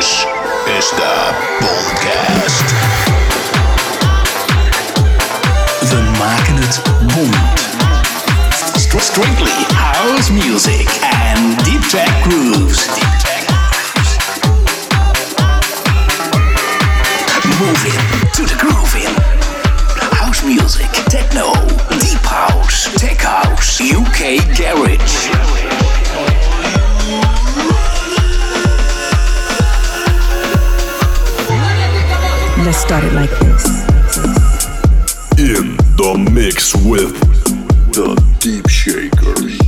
This is the BONTCAST. We maken het bont. St- Strictly house music and deep tech grooves. Deep tech. Moving to the grooving. House music, techno, deep house, tech house, UK garage. Let's start it like this. In the mix with the. Deep Shaker.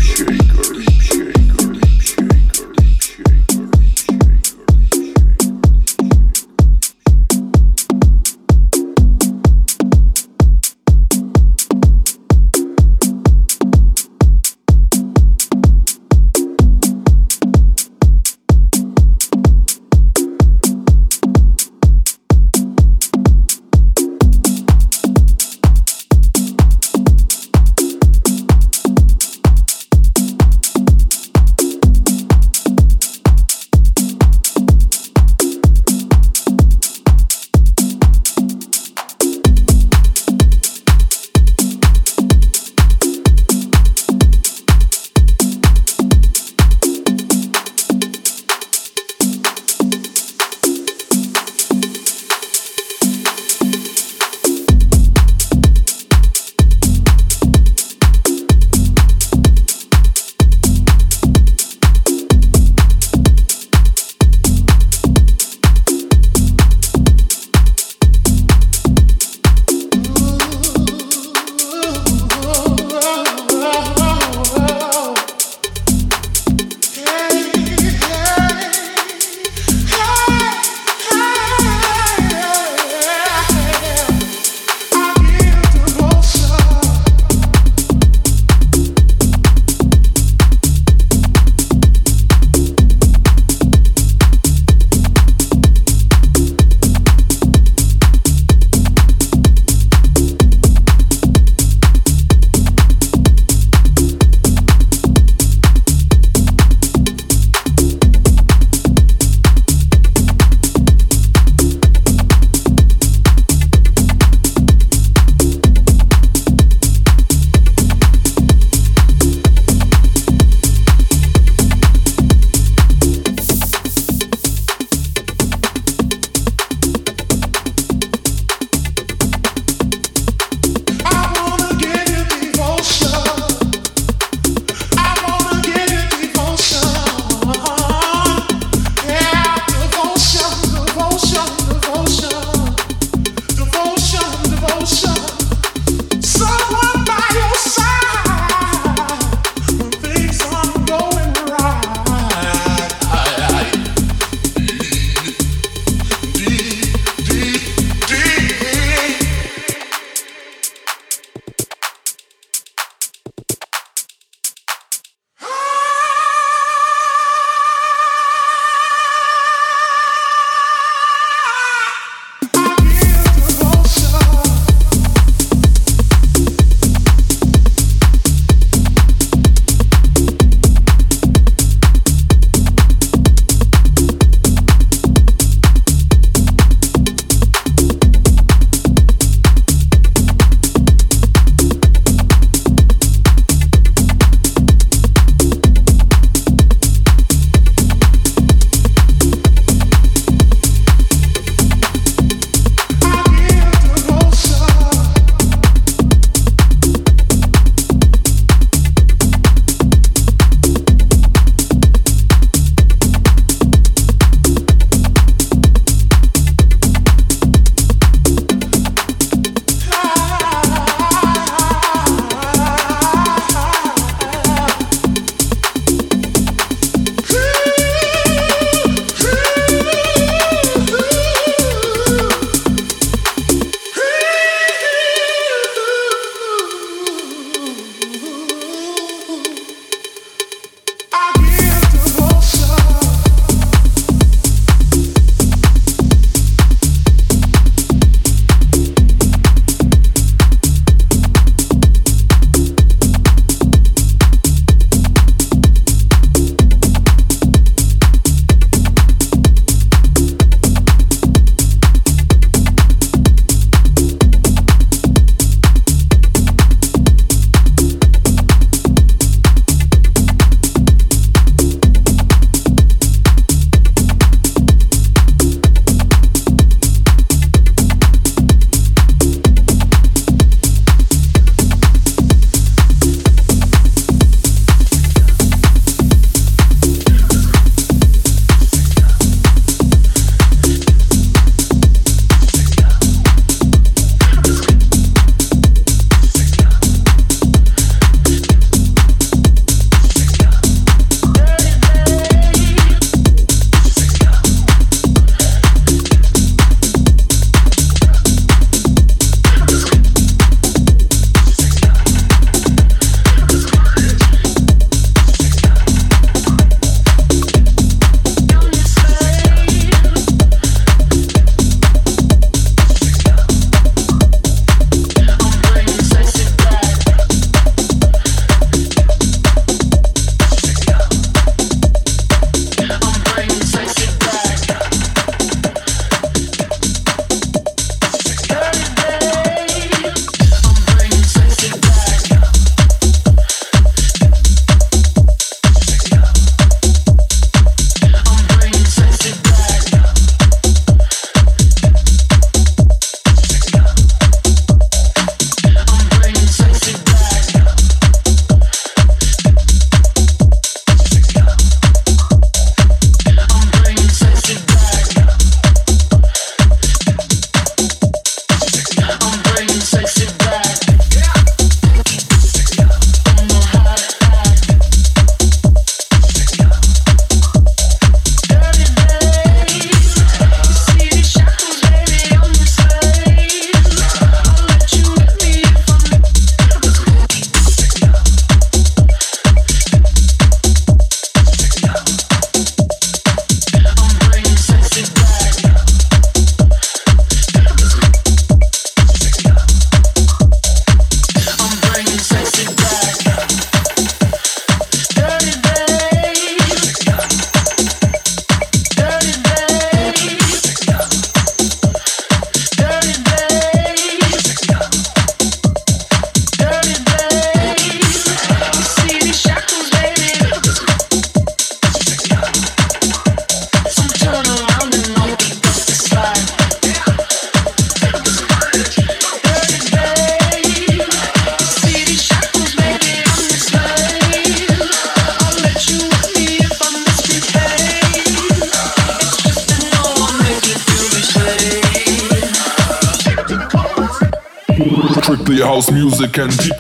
House music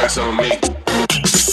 sex on me.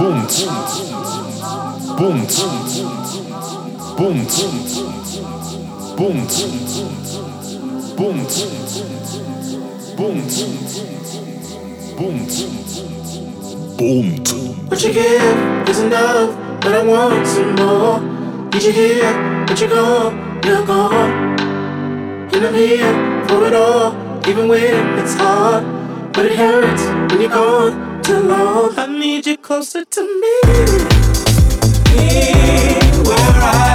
bunt, bunt, bunt, bunt, bunt, bunt, bunt, bunt. What you give is enough, but I want some more. Did you hear? But you're gone, you're gone. And I'm here for it all, even when it's hard. But it hurts when you're gone too long. I need you closer to me. Be where I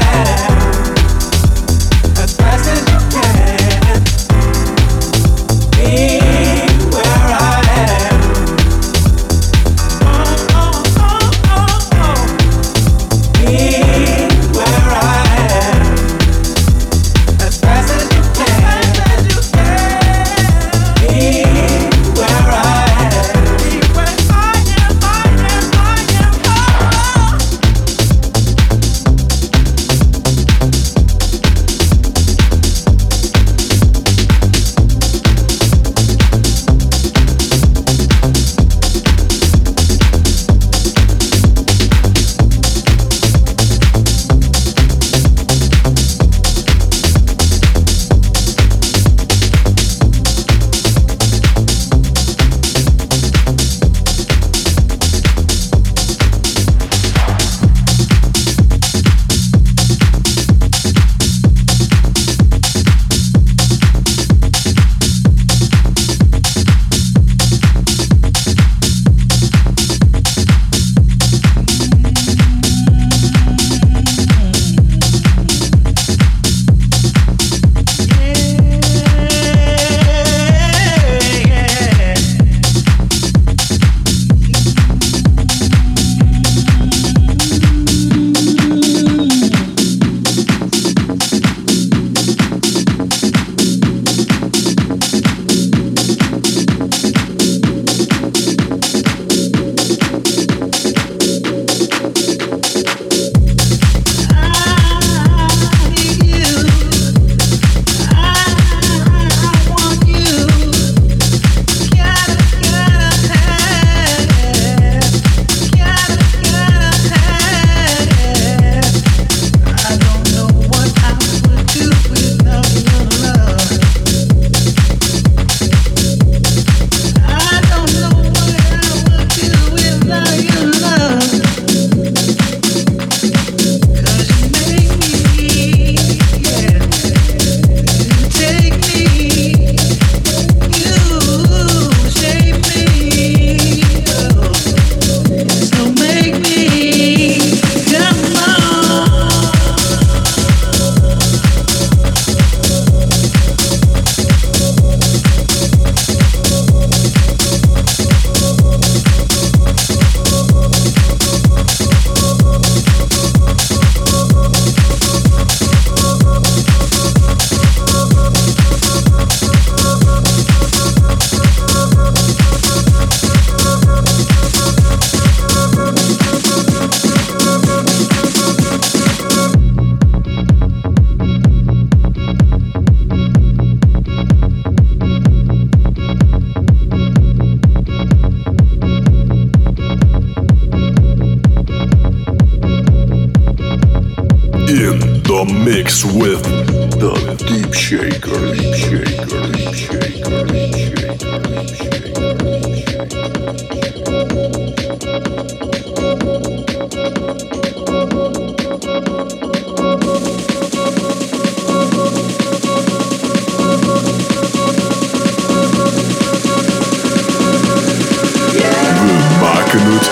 In the mix with the Deep Shaker. Deep Shaker. Deep Shaker. Deep Shaker. Deep Shaker. We maken het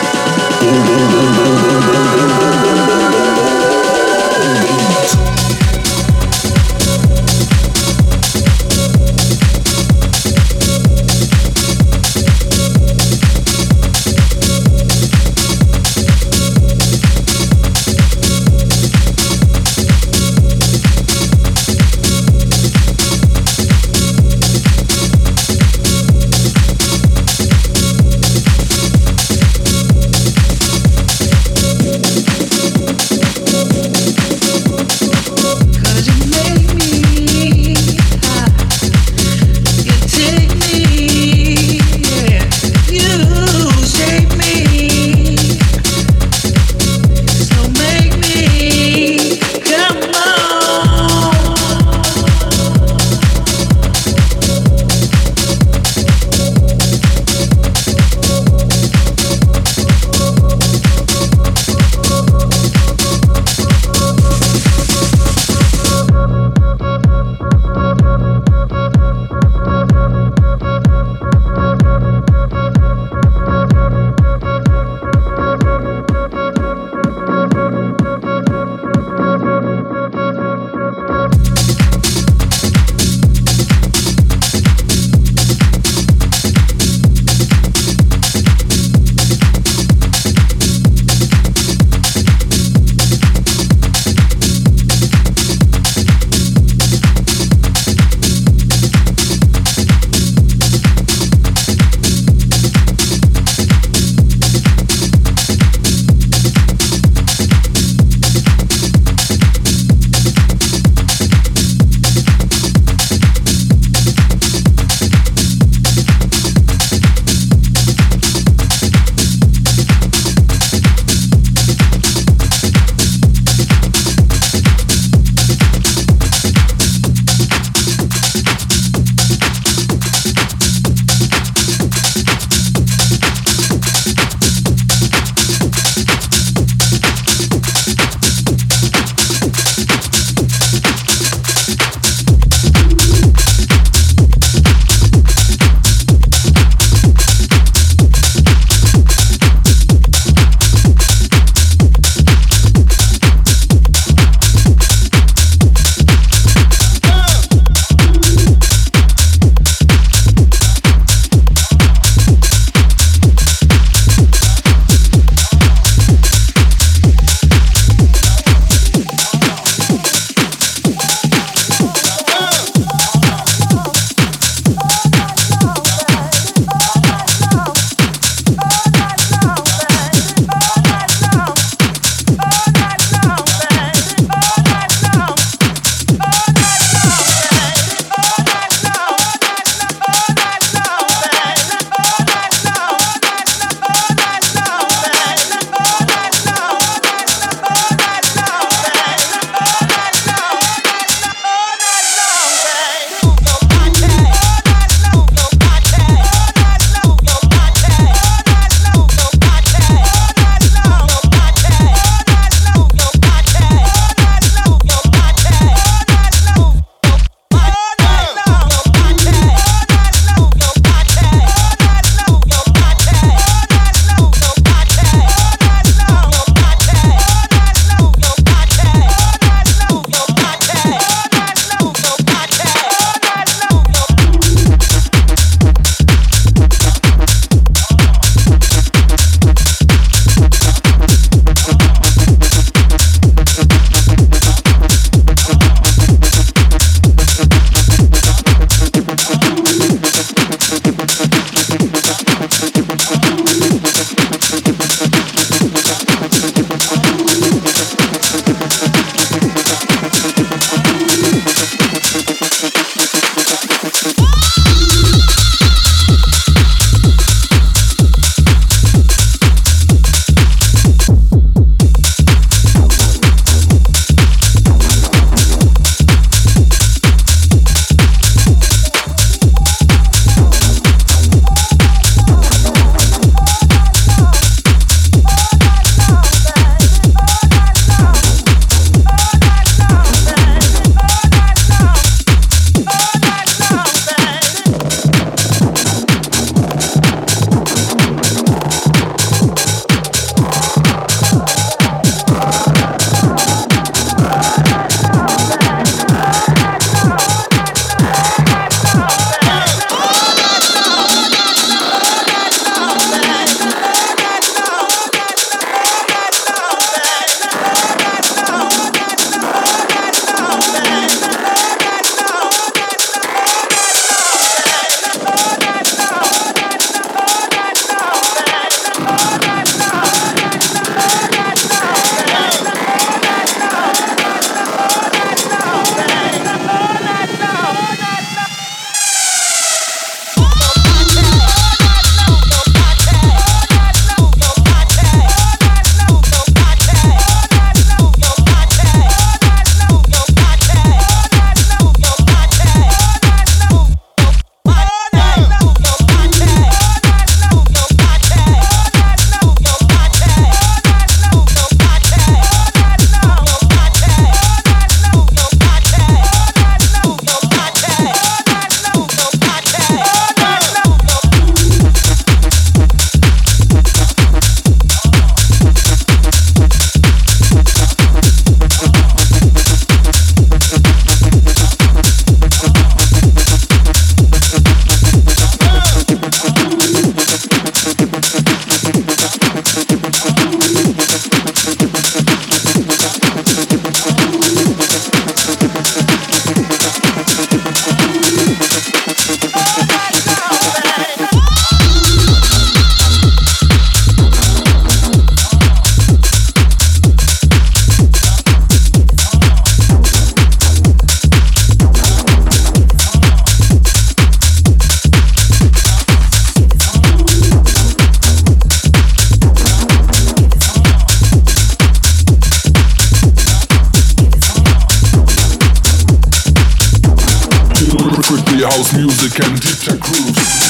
house music and tech grooves.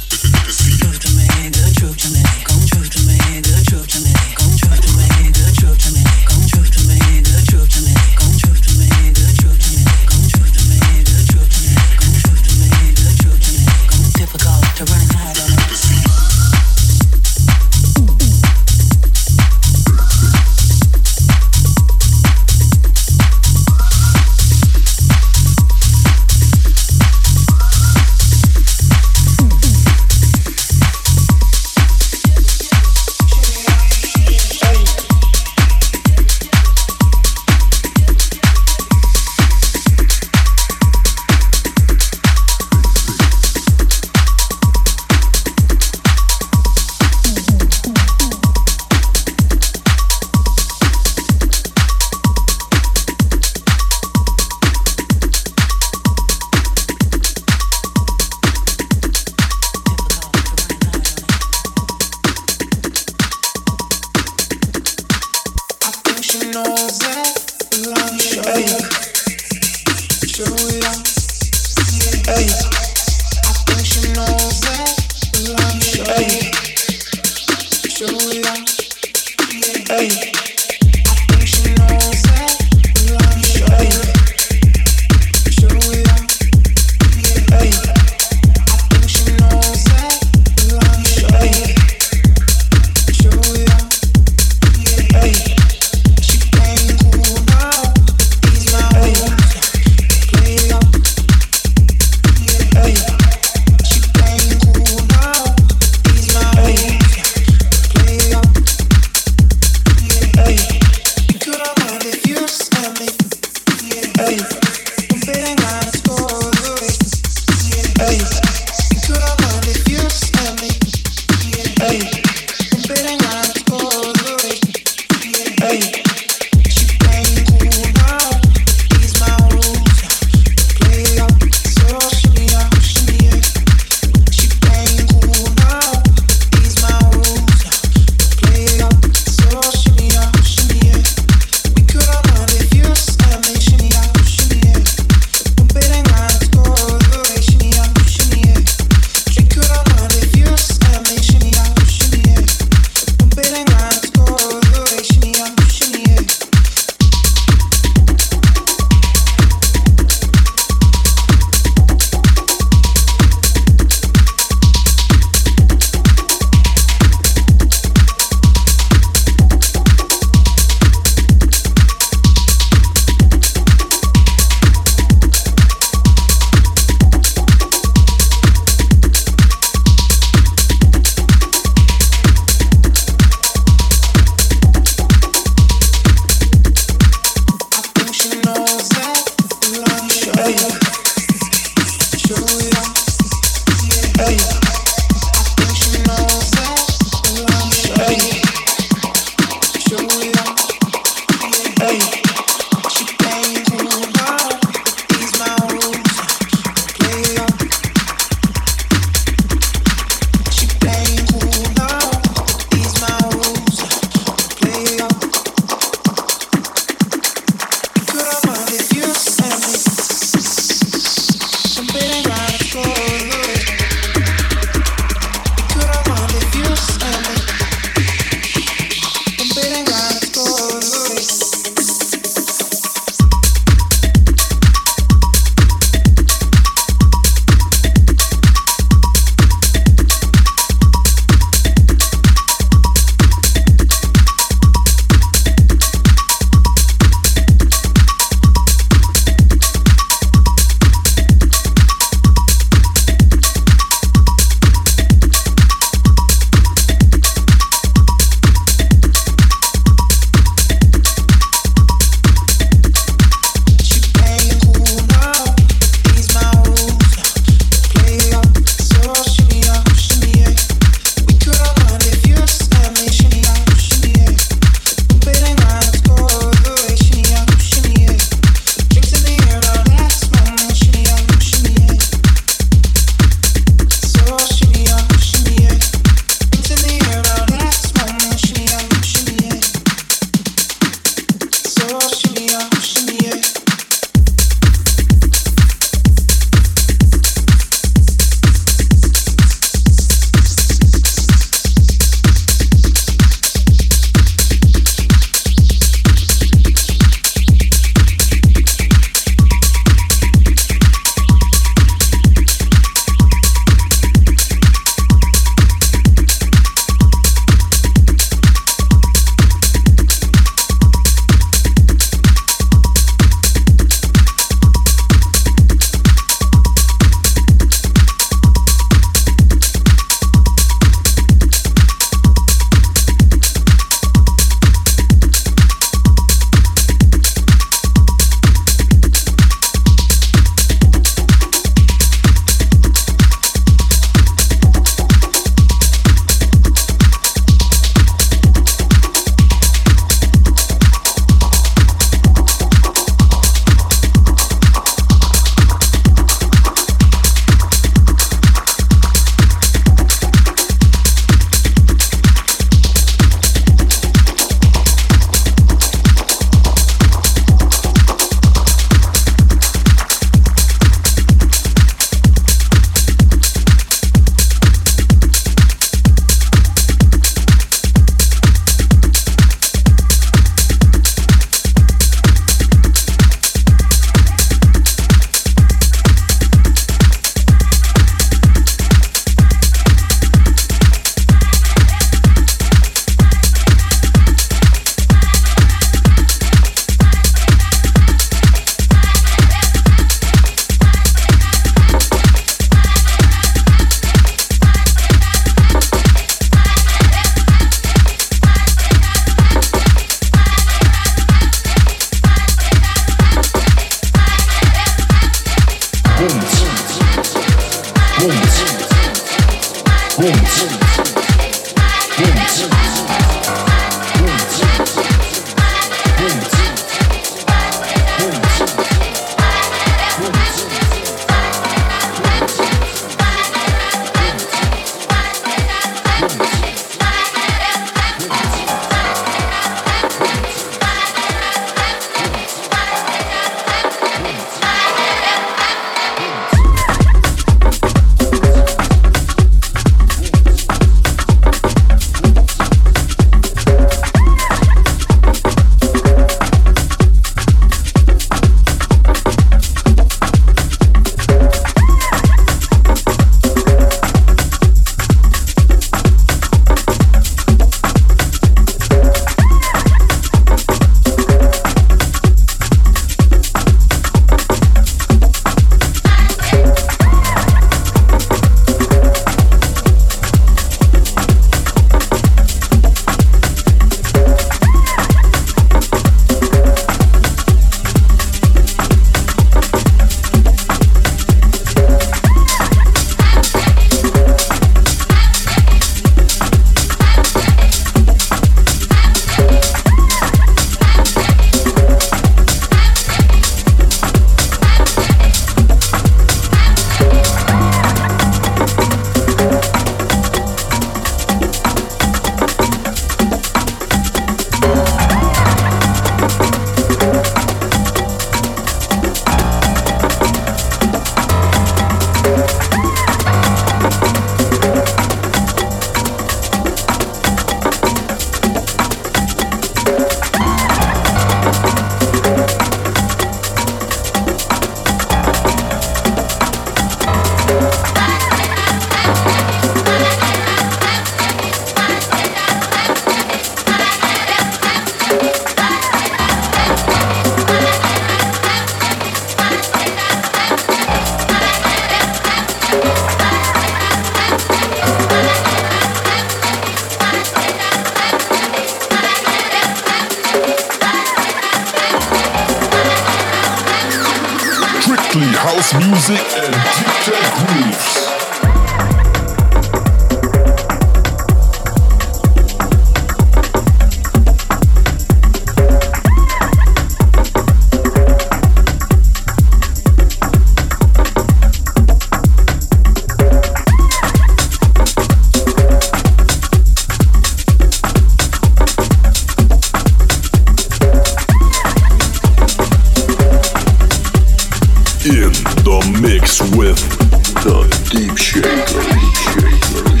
Deep shaker, deep shaker.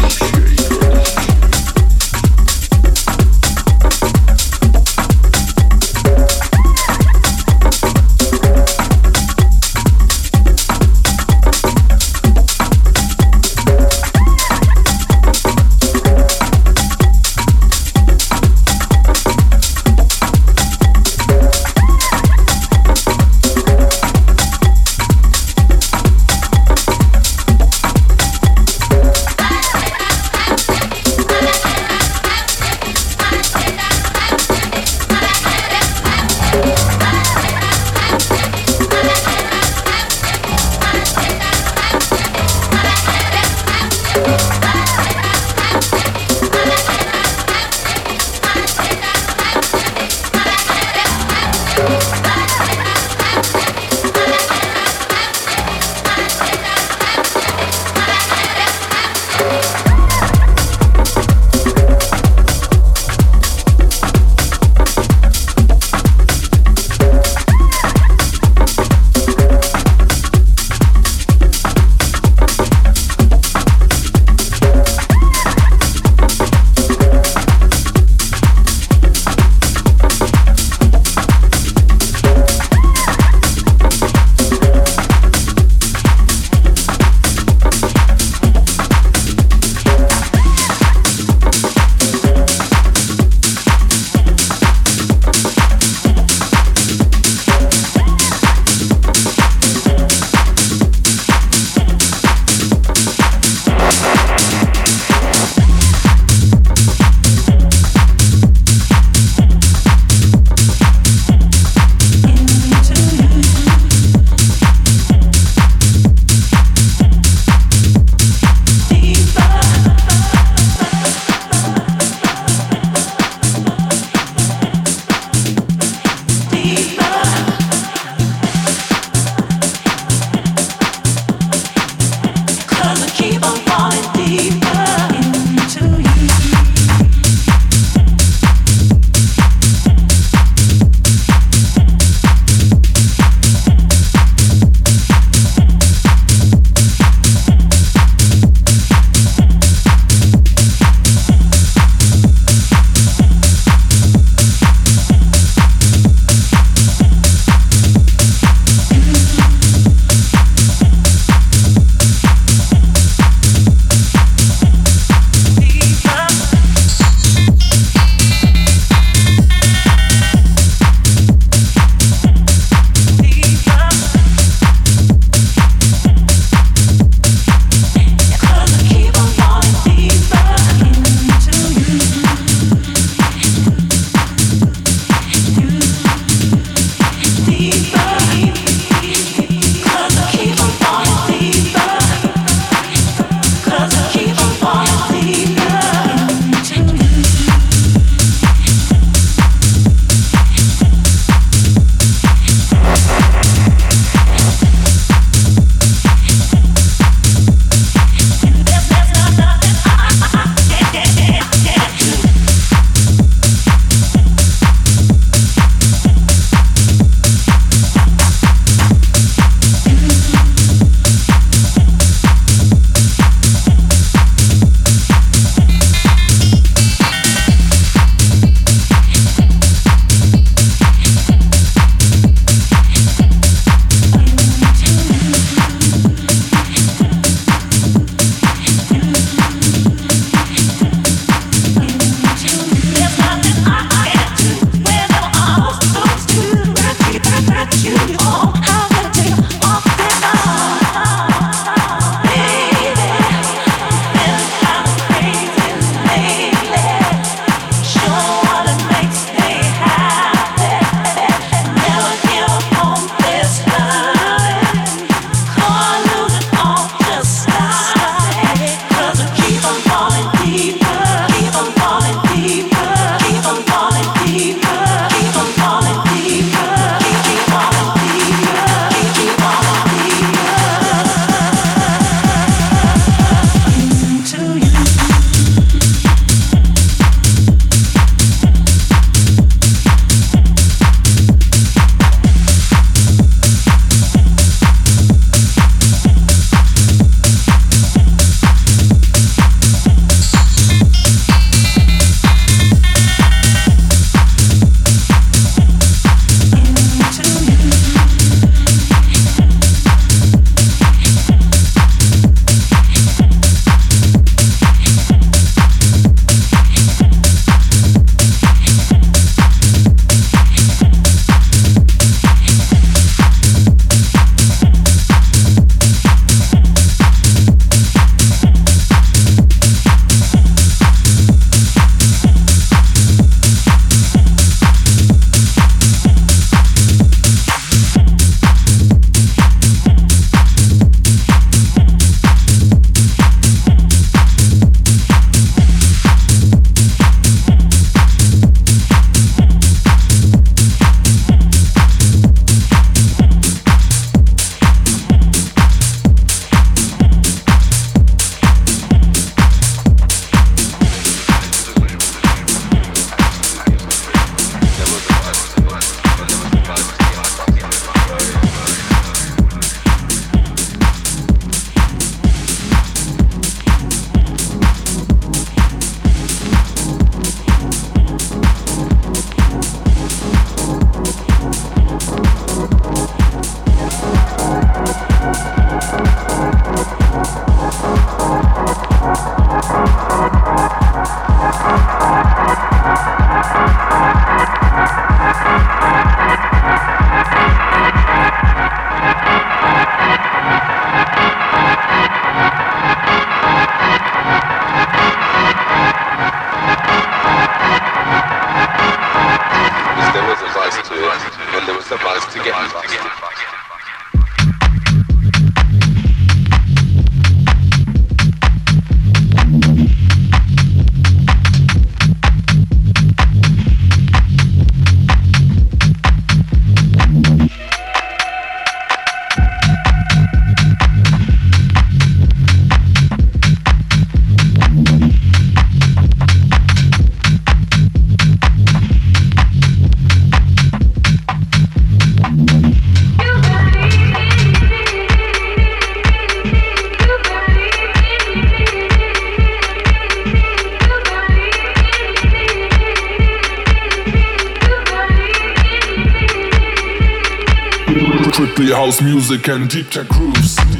Strictly house music and deep tech grooves.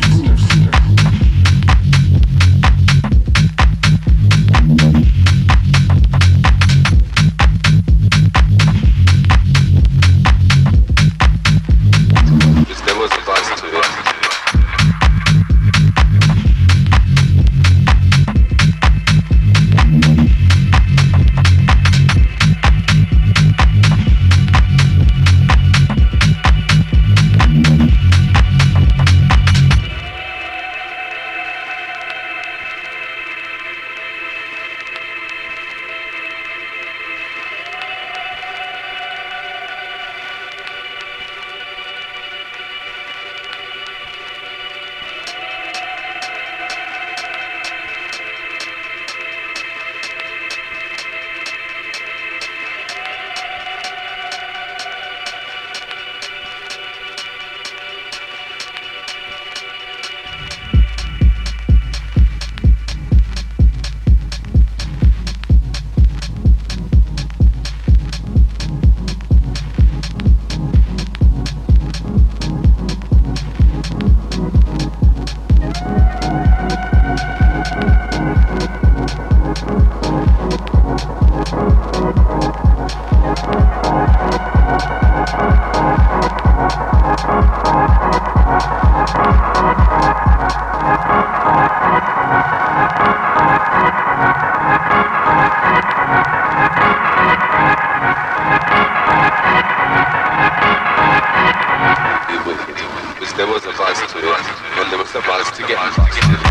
that was supposed to get me.